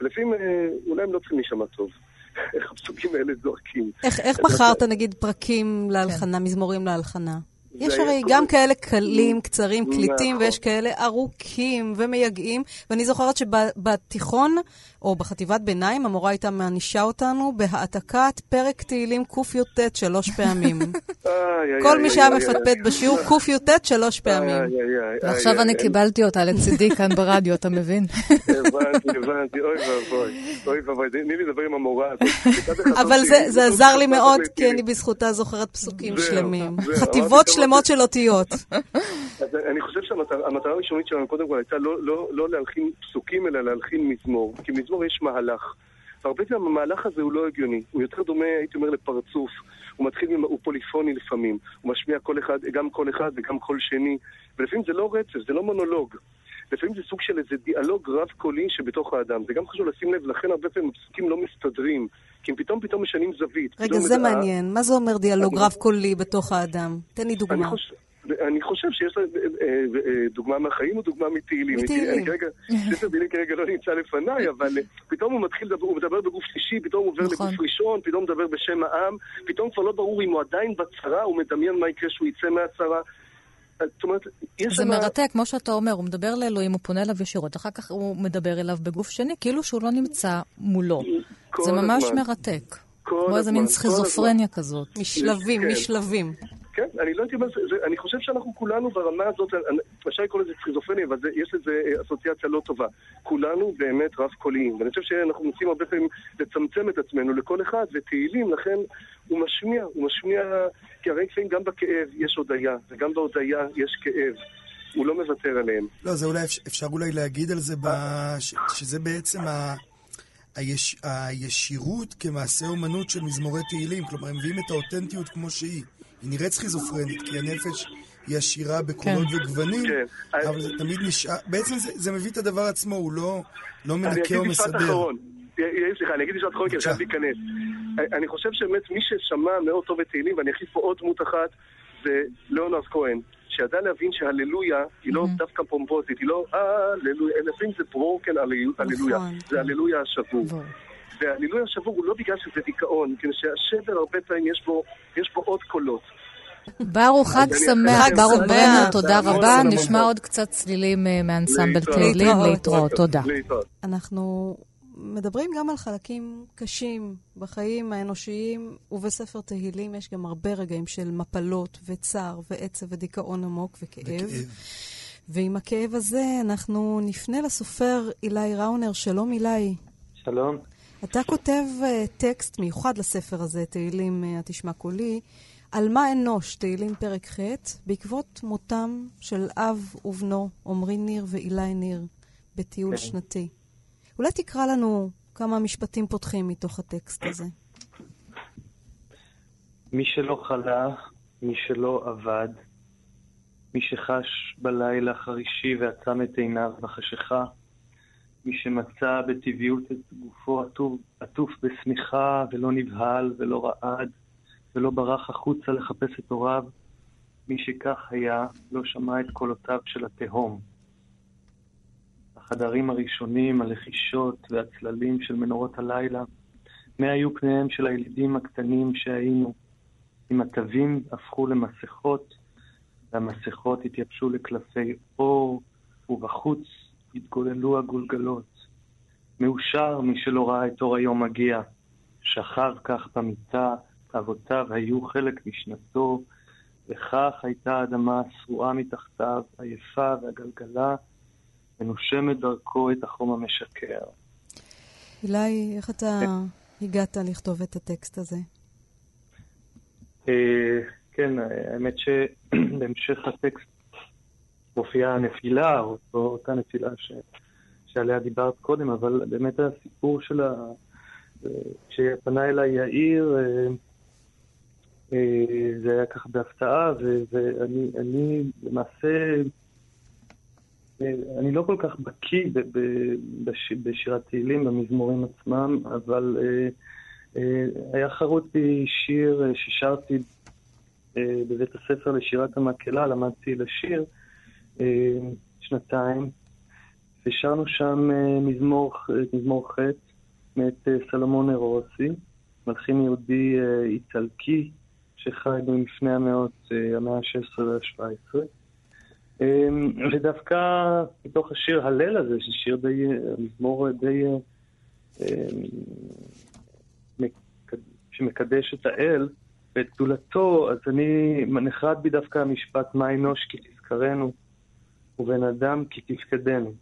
ולפעמים אה, אולי הם לא צריכים להישמע טוב. איך הפסוקים האלה זועקים. איך, איך בחרת, נגיד, פרקים להלחנה, כן. מזמורים להלחנה? יש הרי גם כאלה קלים, קצרים, קליטים, נכון. ויש כאלה ארוכים ומייגעים. ואני זוכרת שבתיכון, או בחטיבת ביניים, המורה הייתה מענישה אותנו בהעתקת פרק תהילים קי"ט שלוש פעמים. כל מי שהיה מפטפט בשיעור קי"ט שלוש פעמים. ועכשיו אני קיבלתי אותה לצידי כאן ברדיו, אתה מבין? הבנתי, הבנתי, אוי ואבוי. אוי ואבוי, תני לי לדבר עם המורה הזאת. אבל זה עזר לי מאוד, כי אני בזכותה זוכרת פסוקים שלמים. חטיבות שלמות של אותיות. אני חושב שהמטרה הראשונית שלנו קודם כל הייתה לא, לא, לא להלחין פסוקים, אלא להלחין מזמור. כי מזמור יש מהלך. והרבה פעמים המהלך הזה הוא לא הגיוני. הוא יותר דומה, הייתי אומר, לפרצוף. הוא מתחיל, הוא פוליפוני לפעמים. הוא משמיע כל אחד, גם קול אחד וגם קול שני. ולפעמים זה לא רצף, זה לא מונולוג. לפעמים זה סוג של איזה דיאלוג רב-קולי שבתוך האדם. זה גם חשוב לשים לב, לכן הרבה פעמים הפסוקים לא מסתדרים, כי הם פתאום פתאום משנים זווית. רגע, זה מדע... מעניין. מה זה אומר דיאלוג רב-קולי בתוך האדם? תן לי דוגמה. אני חושב... אני חושב שיש לה אה, אה, דוגמה מהחיים או דוגמה מתהילים. מתהילים. ספר תהילים כרגע לא נמצא לפניי, אבל אה, פתאום הוא מתחיל לדבר, הוא מדבר בגוף שלישי, פתאום הוא עובר נכון. לגוף ראשון, פתאום הוא מדבר בשם העם, פתאום כבר לא ברור אם הוא עדיין בצרה, הוא מדמיין מה יקרה שהוא יצא מהצרה. זאת אומרת, יש זה מרתק, כמו שאתה אומר, הוא מדבר לאלוהים, הוא פונה אליו ישירות, אחר כך הוא מדבר אליו בגוף שני, כאילו שהוא לא נמצא מולו. זה ממש מרתק. כמו איזה מין סכיזופרניה כזאת. משלבים, כן. משלבים. כן, אני לא הייתי אומר, אני חושב שאנחנו כולנו ברמה הזאת, אפשר לקרוא לזה סכיזופרניה, אבל יש לזה אה, אסוציאציה לא טובה. כולנו באמת רב-קוליים, ואני חושב שאנחנו מנסים הרבה פעמים לצמצם את עצמנו לכל אחד, ותהילים, לכן הוא משמיע, הוא משמיע, כי הרי לפעמים גם בכאב יש הודיה, וגם בהודיה יש כאב. הוא לא מוותר עליהם. לא, זה אולי, אפשר אולי להגיד על זה. שזה בעצם ה... היש... הישירות כמעשה אומנות של מזמורי תהילים. כלומר, הם מביאים את האותנטיות כמו שהיא. היא נראית סכיזופרנית, כי הנפש היא עשירה בקולות כן. וגוונים, כן. אבל זה תמיד נשאר... בעצם זה, זה מביא את הדבר עצמו, הוא לא, לא מנקה או מסדר. אני אגיד משפט אחרון. סליחה, אני אגיד משפט אחרון, כי אני חייב להיכנס. אני חושב שבאמת מי ששמע מאוד טוב את תהילים, ואני אכניס פה עוד דמות אחת, זה ליאונרד כהן, שידע להבין שהללויה היא לא דווקא פומפוזית, היא לא הללויה, לפעמים זה ברוקן הללויה, נכון. זה הללויה השבור. והמילוי השבור הוא לא בגלל שזה דיכאון, כי שהשבר הרבה פעמים יש בו, יש בו עוד קולות. ברוך, חג שמח, ברוך ברנר, תודה רבה. נשמע עוד קצת צלילים אה, מאנסמבל תהילים. להתראות, תודה. אנחנו מדברים גם על חלקים קשים בחיים האנושיים, ובספר תהילים יש גם הרבה רגעים של מפלות וצער ועצב ודיכאון עמוק וכאב. ועם הכאב הזה אנחנו נפנה לסופר אילי ראונר. שלום אילי. שלום. אתה כותב uh, טקסט מיוחד לספר הזה, תהילים uh, התשמע קולי, על מה אנוש, תהילים פרק ח', בעקבות מותם של אב ובנו, עמרי ניר ואילי ניר, בטיול כן. שנתי. אולי תקרא לנו כמה משפטים פותחים מתוך הטקסט הזה. מי שלא חלה, מי שלא עבד, מי שחש בלילה חרישי ועצם את עיניו בחשיכה, מי שמצא בטבעיות את גופו עטוף, עטוף בשמיכה ולא נבהל ולא רעד ולא ברח החוצה לחפש את הוריו, מי שכך היה לא שמע את קולותיו של התהום. החדרים הראשונים, הלחישות והצללים של מנורות הלילה, מה היו פניהם של הילדים הקטנים שהיינו. אם התווים הפכו למסכות, והמסכות התייבשו לקלפי אור, ובחוץ התגוללו הגולגלות. מאושר מי שלא ראה את אור היום מגיע. שכב כך במיטה, אבותיו היו חלק משנתו, וכך הייתה האדמה שרועה מתחתיו, עייפה והגלגלה, ונושמת דרכו את החום המשקר. אילי, איך אתה הגעת לכתוב את הטקסט הזה? אה, כן, האמת שבהמשך הטקסט מופיעה הנפילה, או אותה נפילה ש, שעליה דיברת קודם, אבל באמת הסיפור של ה... כשפנה אליי יאיר, אה, אה, זה היה ככה בהפתעה, ואני למעשה, אה, אני לא כל כך בקיא בשירת תהילים, במזמורים עצמם, אבל היה חרוט בי שיר ששרתי בבית הספר לשירת המקהלה, למדתי לשיר, אה, שנתיים, ושרנו שם אה, מזמור, מזמור ח' מאת אה, סלומון אירוסי, מלחין יהודי איטלקי שחי במפני המאות, המאה ה-16 וה-17. ודווקא מתוך השיר הלל הזה, ששיר די, מזמור די שמקדש את האל ואת גדולתו, אז אני, נחרד בי דווקא המשפט מה אנוש כי תזכרנו. ובן אדם כי תפקדנו.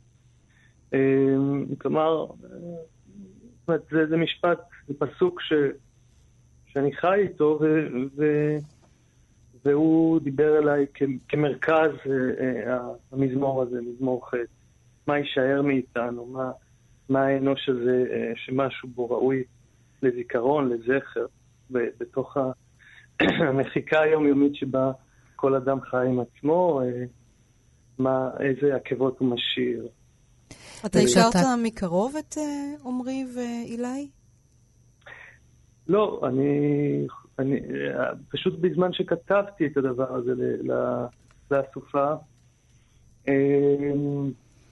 אמ, כלומר, זה, זה משפט, זה פסוק ש, שאני חי איתו, ו, ו, והוא דיבר אליי כ, כמרכז אה, אה, המזמור הזה, מזמור ח'. מה יישאר מאיתנו? מה, מה האנוש הזה אה, שמשהו בו ראוי לזיכרון, לזכר, בתוך המחיקה היומיומית שבה כל אדם חי עם עצמו. מה, איזה עקבות הוא משאיר. אתה הכרת מקרוב את עמרי ואילי? לא, אני, אני פשוט בזמן שכתבתי את הדבר הזה לאסופה,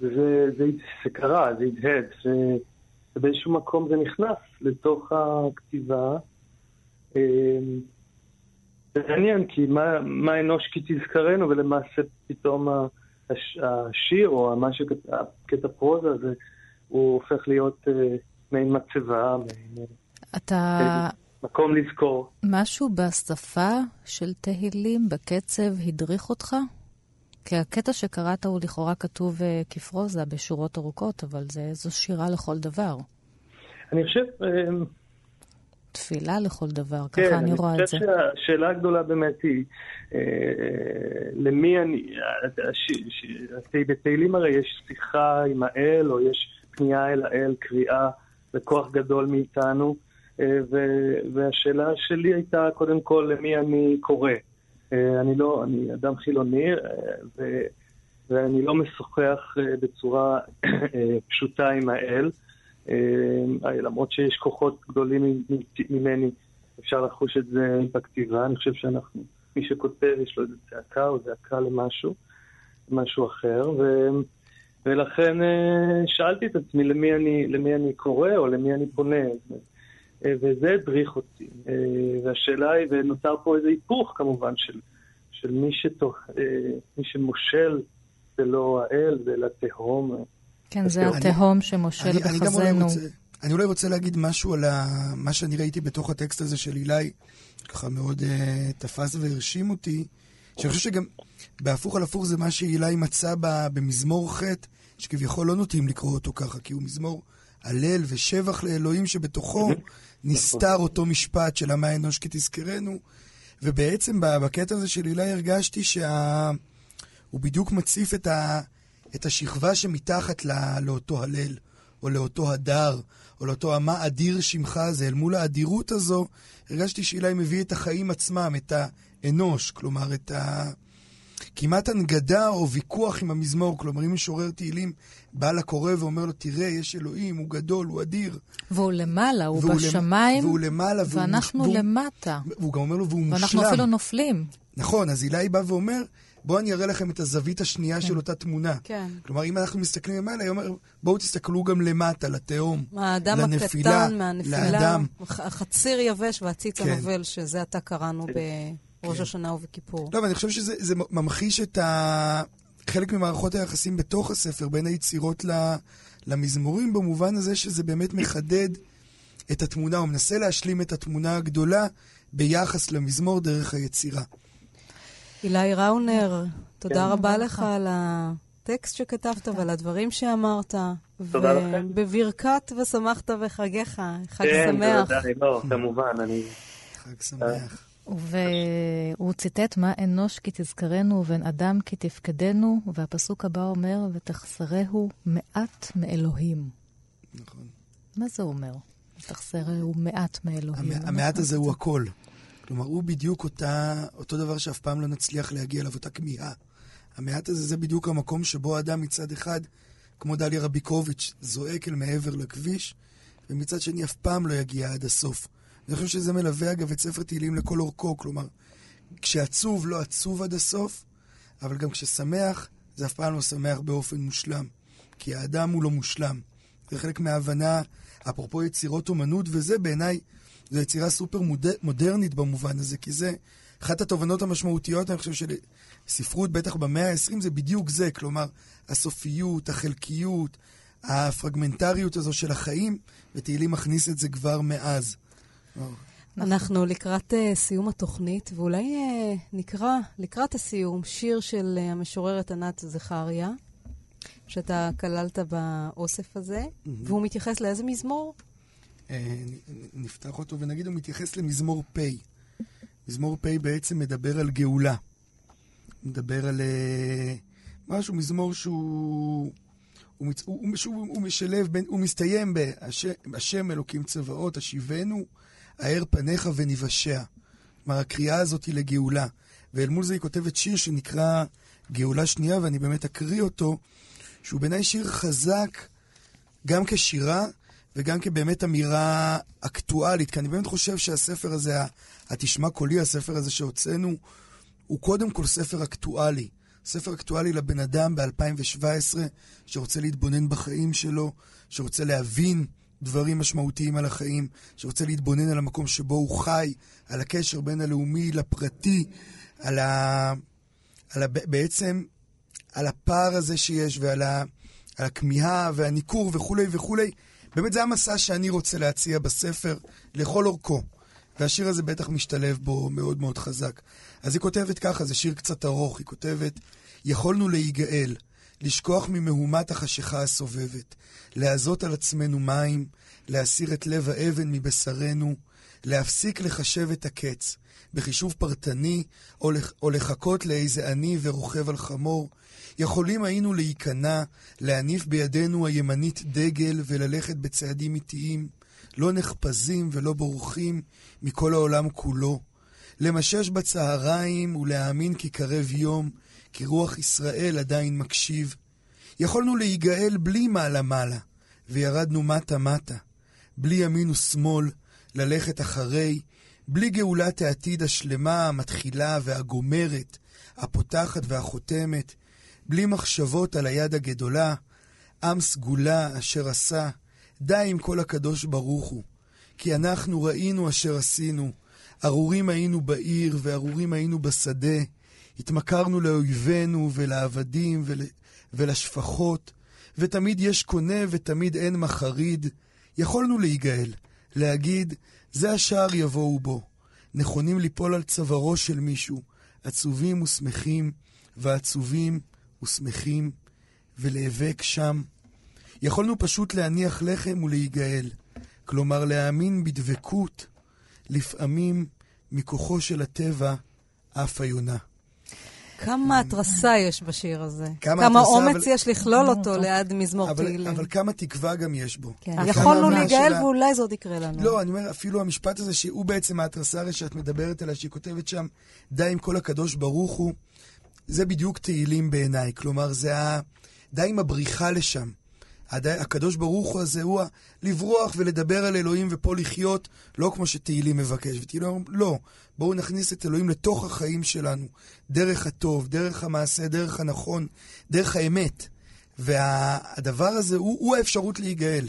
זה, זה, זה קרה, זה הדהד, ובאיזשהו מקום זה נכנס לתוך הכתיבה. זה מעניין, כי מה, מה אנוש כי תזכרנו, ולמעשה פתאום השיר, או מה שקטע פרוזה הזה, הוא הופך להיות אה, מעין מצבה, מעין... אתה... מקום לזכור. משהו בשפה של תהילים, בקצב, הדריך אותך? כי הקטע שקראת הוא לכאורה כתוב uh, כפרוזה בשורות ארוכות, אבל זה, זו שירה לכל דבר. אני חושב... תפילה לכל דבר, כן, ככה אני רואה את זה. כן, אני חושב שהשאלה הגדולה באמת היא, אה, למי אני... בתהילים הרי יש שיחה עם האל, או יש פנייה אל האל, קריאה לכוח גדול מאיתנו. אה, והשאלה שלי הייתה קודם כל למי אני קורא. אה, אני לא, אני אדם חילוני, אה, ו, ואני לא משוחח בצורה פשוטה עם האל, למרות שיש כוחות גדולים ממני, אפשר לחוש את זה בכתיבה. אני חושב שאנחנו, מי שכותב יש לו איזה צעקה או זעקה למשהו, משהו אחר, ו... ולכן שאלתי את עצמי למי אני, למי אני קורא או למי אני פונה. אה, וזה הדריך אותי. אה, והשאלה היא, ונוצר פה איזה היפוך כמובן של, של מי, שתוך, אה, מי שמושל זה לא האל, זה אלא תהום. כן, זה התהום שמושל אני, בחזנו. אני, אולי רוצה להגיד משהו על ה, מה שאני ראיתי בתוך הטקסט הזה של אילי, ככה מאוד uh, תפס והרשים אותי, שאני חושב שגם בהפוך על הפוך זה מה שאילי מצא במזמור ח', שכביכול לא נוטים לקרוא אותו ככה, כי הוא מזמור הלל ושבח לאלוהים שבתוכו נסתר אותו משפט של עמה אנוש כי תזכרנו. ובעצם בקטע הזה של הילה הרגשתי שהוא שה... בדיוק מציף את, ה... את השכבה שמתחת לא... לאותו הלל, או לאותו הדר, או לאותו המה אדיר שמך הזה. אל מול האדירות הזו, הרגשתי שאילי מביא את החיים עצמם, את האנוש, כלומר, את ה... כמעט הנגדה או ויכוח עם המזמור. כלומר, אם משורר תהילים בא לקורא ואומר לו, תראה, יש אלוהים, הוא גדול, הוא אדיר. והוא למעלה, הוא בשמיים, והוא למעלה, והוא ואנחנו והוא, למטה. והוא גם אומר לו, והוא ואנחנו מושלם. ואנחנו אפילו נופלים. נכון, אז אילי בא ואומר, בואו אני אראה לכם את הזווית השנייה כן. של אותה תמונה. כן. כלומר, אם אנחנו מסתכלים למעלה, היא אומרת, בואו תסתכלו גם למטה, לתהום, האדם לנפילה, הקטן מהנפילה, לאדם. החציר יבש והציץ כן. הנובל, שזה עתה קראנו ב... ראש כן. השנה ובכיפור. לא, ואני חושב שזה ממחיש את ה... חלק ממערכות היחסים בתוך הספר, בין היצירות למזמורים, במובן הזה שזה באמת מחדד את התמונה, הוא מנסה להשלים את התמונה הגדולה ביחס למזמור דרך היצירה. אילי ראונר, תודה כן. רבה לך על הטקסט שכתבת ועל הדברים שאמרת. תודה לכם. ובברכת ושמחת בחגיך, חג כן, שמח. כן, בוודאי, לא, כמובן, אני... חג שמח. והוא ציטט מה אנוש כי תזכרנו ובן אדם כי תפקדנו, והפסוק הבא אומר, ותחסרהו מעט מאלוהים. נכון. מה זה אומר? ותחסרהו מעט מאלוהים. המ- המעט הזה הוא הכל. כלומר, הוא בדיוק אותה, אותו דבר שאף פעם לא נצליח להגיע אליו, אותה כמיהה. המעט הזה זה בדיוק המקום שבו אדם מצד אחד, כמו דליה רביקוביץ', זועק אל מעבר לכביש, ומצד שני אף פעם לא יגיע עד הסוף. אני חושב שזה מלווה אגב את ספר תהילים לכל אורכו, כלומר, כשעצוב לא עצוב עד הסוף, אבל גם כששמח, זה אף פעם לא שמח באופן מושלם, כי האדם הוא לא מושלם. זה חלק מההבנה, אפרופו יצירות אומנות, וזה בעיניי, זו יצירה סופר מוד... מודרנית במובן הזה, כי זה אחת התובנות המשמעותיות, אני חושב, של ספרות, בטח במאה ה-20, זה בדיוק זה, כלומר, הסופיות, החלקיות, הפרגמנטריות הזו של החיים, ותהילים מכניס את זה כבר מאז. אנחנו לקראת uh, סיום התוכנית, ואולי uh, נקרא לקראת הסיום שיר של uh, המשוררת ענת זכריה, שאתה כללת באוסף הזה, mm-hmm. והוא מתייחס לאיזה מזמור? Uh, נפתח אותו ונגיד, הוא מתייחס למזמור פ'. מזמור פ' בעצם מדבר על גאולה. מדבר על uh, משהו, מזמור שהוא... הוא, מצ... הוא, הוא, הוא משלב בין, הוא מסתיים בהשם אלוקים צבאות, השיבנו, האר פניך ונבשע. כלומר, הקריאה הזאת היא לגאולה. ואל מול זה היא כותבת שיר שנקרא גאולה שנייה, ואני באמת אקריא אותו, שהוא בעיניי שיר חזק גם כשירה וגם כבאמת אמירה אקטואלית, כי אני באמת חושב שהספר הזה, התשמע קולי, הספר הזה שהוצאנו, הוא קודם כל ספר אקטואלי. ספר אקטואלי לבן אדם ב-2017, שרוצה להתבונן בחיים שלו, שרוצה להבין דברים משמעותיים על החיים, שרוצה להתבונן על המקום שבו הוא חי, על הקשר בין הלאומי לפרטי, על ה... על ה... בעצם על הפער הזה שיש ועל ה... הכמיהה והניכור וכולי וכולי. באמת זה המסע שאני רוצה להציע בספר לכל אורכו. והשיר הזה בטח משתלב בו מאוד מאוד חזק. אז היא כותבת ככה, זה שיר קצת ארוך, היא כותבת, יכולנו להיגאל, לשכוח ממהומת החשיכה הסובבת, להזות על עצמנו מים, להסיר את לב האבן מבשרנו, להפסיק לחשב את הקץ, בחישוב פרטני, או, לח... או לחכות לאיזה עני ורוכב על חמור. יכולים היינו להיכנע, להניף בידינו הימנית דגל וללכת בצעדים איטיים, לא נחפזים ולא בורחים מכל העולם כולו. למשש בצהריים ולהאמין כי קרב יום, כי רוח ישראל עדיין מקשיב. יכולנו להיגאל בלי מעלה-מעלה, וירדנו מטה-מטה, בלי ימין ושמאל, ללכת אחרי, בלי גאולת העתיד השלמה, המתחילה והגומרת, הפותחת והחותמת, בלי מחשבות על היד הגדולה, עם סגולה אשר עשה, די עם כל הקדוש ברוך הוא. כי אנחנו ראינו אשר עשינו, ארורים היינו בעיר וארורים היינו בשדה, התמכרנו לאויבינו ולעבדים ול... ולשפחות, ותמיד יש קונה ותמיד אין מחריד. יכולנו להיגאל, להגיד, זה השער יבואו בו. נכונים ליפול על צווארו של מישהו, עצובים ושמחים, ועצובים ושמחים, ולהיאבק שם. יכולנו פשוט להניח לחם ולהיגאל, כלומר להאמין בדבקות, לפעמים מכוחו של הטבע, אף היונה. כמה התרסה יש בשיר הזה. כמה, כמה התרסה, אומץ אבל... יש לכלול אותו ליד מזמור תהילים. אבל כמה תקווה גם יש בו. כן. יכולנו להיגאל שלה... ואולי זה עוד יקרה לנו. לא, אני אומר, אפילו המשפט הזה, שהוא בעצם ההתרסה הרי שאת מדברת עליה, שהיא כותבת שם, די עם כל הקדוש ברוך הוא, זה בדיוק תהילים בעיניי. כלומר, זה ה... די עם הבריחה לשם. הקדוש ברוך הוא הזה הוא לברוח ולדבר על אלוהים ופה לחיות, לא כמו שתהילים מבקש. ותהילים אומרים, לא, בואו נכניס את אלוהים לתוך החיים שלנו, דרך הטוב, דרך המעשה, דרך הנכון, דרך האמת. והדבר הזה הוא, הוא האפשרות להיגאל.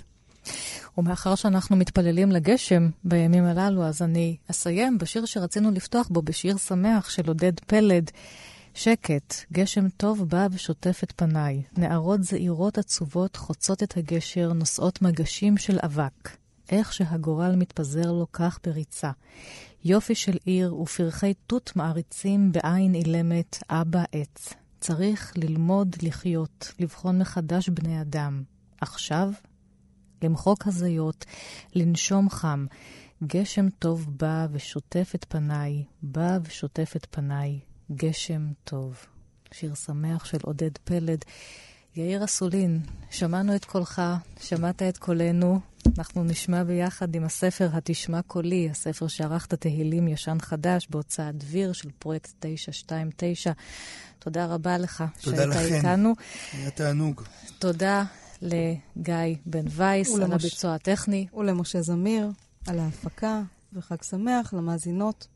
ומאחר שאנחנו מתפללים לגשם בימים הללו, אז אני אסיים בשיר שרצינו לפתוח בו, בשיר שמח של עודד פלד. שקט, גשם טוב בא ושוטף את פניי. נערות זעירות עצובות חוצות את הגשר, נושאות מגשים של אבק. איך שהגורל מתפזר לו כך בריצה. יופי של עיר ופרחי תות מעריצים בעין אילמת, אבא עץ. צריך ללמוד לחיות, לבחון מחדש בני אדם. עכשיו, למחוק הזיות, לנשום חם. גשם טוב בא ושוטף את פניי, בא ושוטף את פניי. גשם טוב. שיר שמח של עודד פלד. יאיר אסולין, שמענו את קולך, שמעת את קולנו. אנחנו נשמע ביחד עם הספר "התשמע קולי", הספר שערכת תהילים ישן-חדש בהוצאת דביר של פרויקט 929. תודה רבה לך תודה שהיית לכם. איתנו. היה תענוג. תודה לגיא בן וייס ולמש... על הביצוע הטכני. ולמשה זמיר על ההפקה, וחג שמח למאזינות